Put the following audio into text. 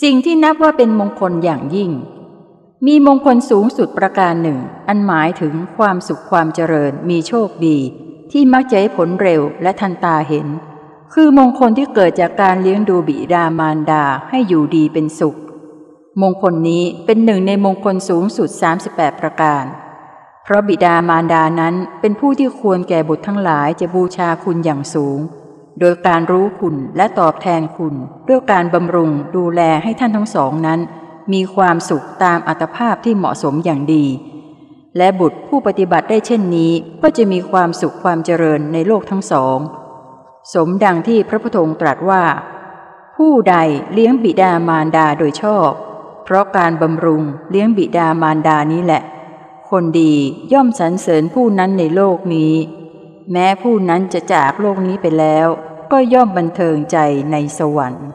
สิ่งที่นับว่าเป็นมงคลอย่างยิ่ง มีมงคลสูงสุดประการหนึ่ง อันหมายถึงความสุขความเจริญมีโชคดี ที่มักจะให้ผลเร็วและทันตาเห็น คือมงคลที่เกิดจากการเลี้ยงดูบิดามารดาให้อยู่ดีเป็นสุข มงคลนี้เป็นหนึ่งในมงคลสูงสุด 38 ประการ เพราะบิดามารดานั้นเป็นผู้ที่ควรแก่บุตรทั้งหลายจะบูชาคุณอย่างสูง โดยการรู้คุณและตอบแทนคุณด้วยการบำรุงดูแลให้ท่านทั้งสองนั้น มีความสุขตามอัตภาพที่เหมาะสมอย่างดี และบุตรผู้ปฏิบัติได้เช่นนี้ก็จะมีความสุขความเจริญในโลกทั้งสอง สมดังที่พระพุทธองค์ตรัสว่า ผู้ใดเลี้ยงบิดามารดาโดยชอบ เพราะการบำรุงเลี้ยงบิดามารดานี้แหละ คนดีย่อมสรรเสริญผู้นั้นในโลกนี้ แม้ผู้นั้นจะจากโลกนี้ไปแล้ว ก็ย่อมบันเทิงใจในสวรรค์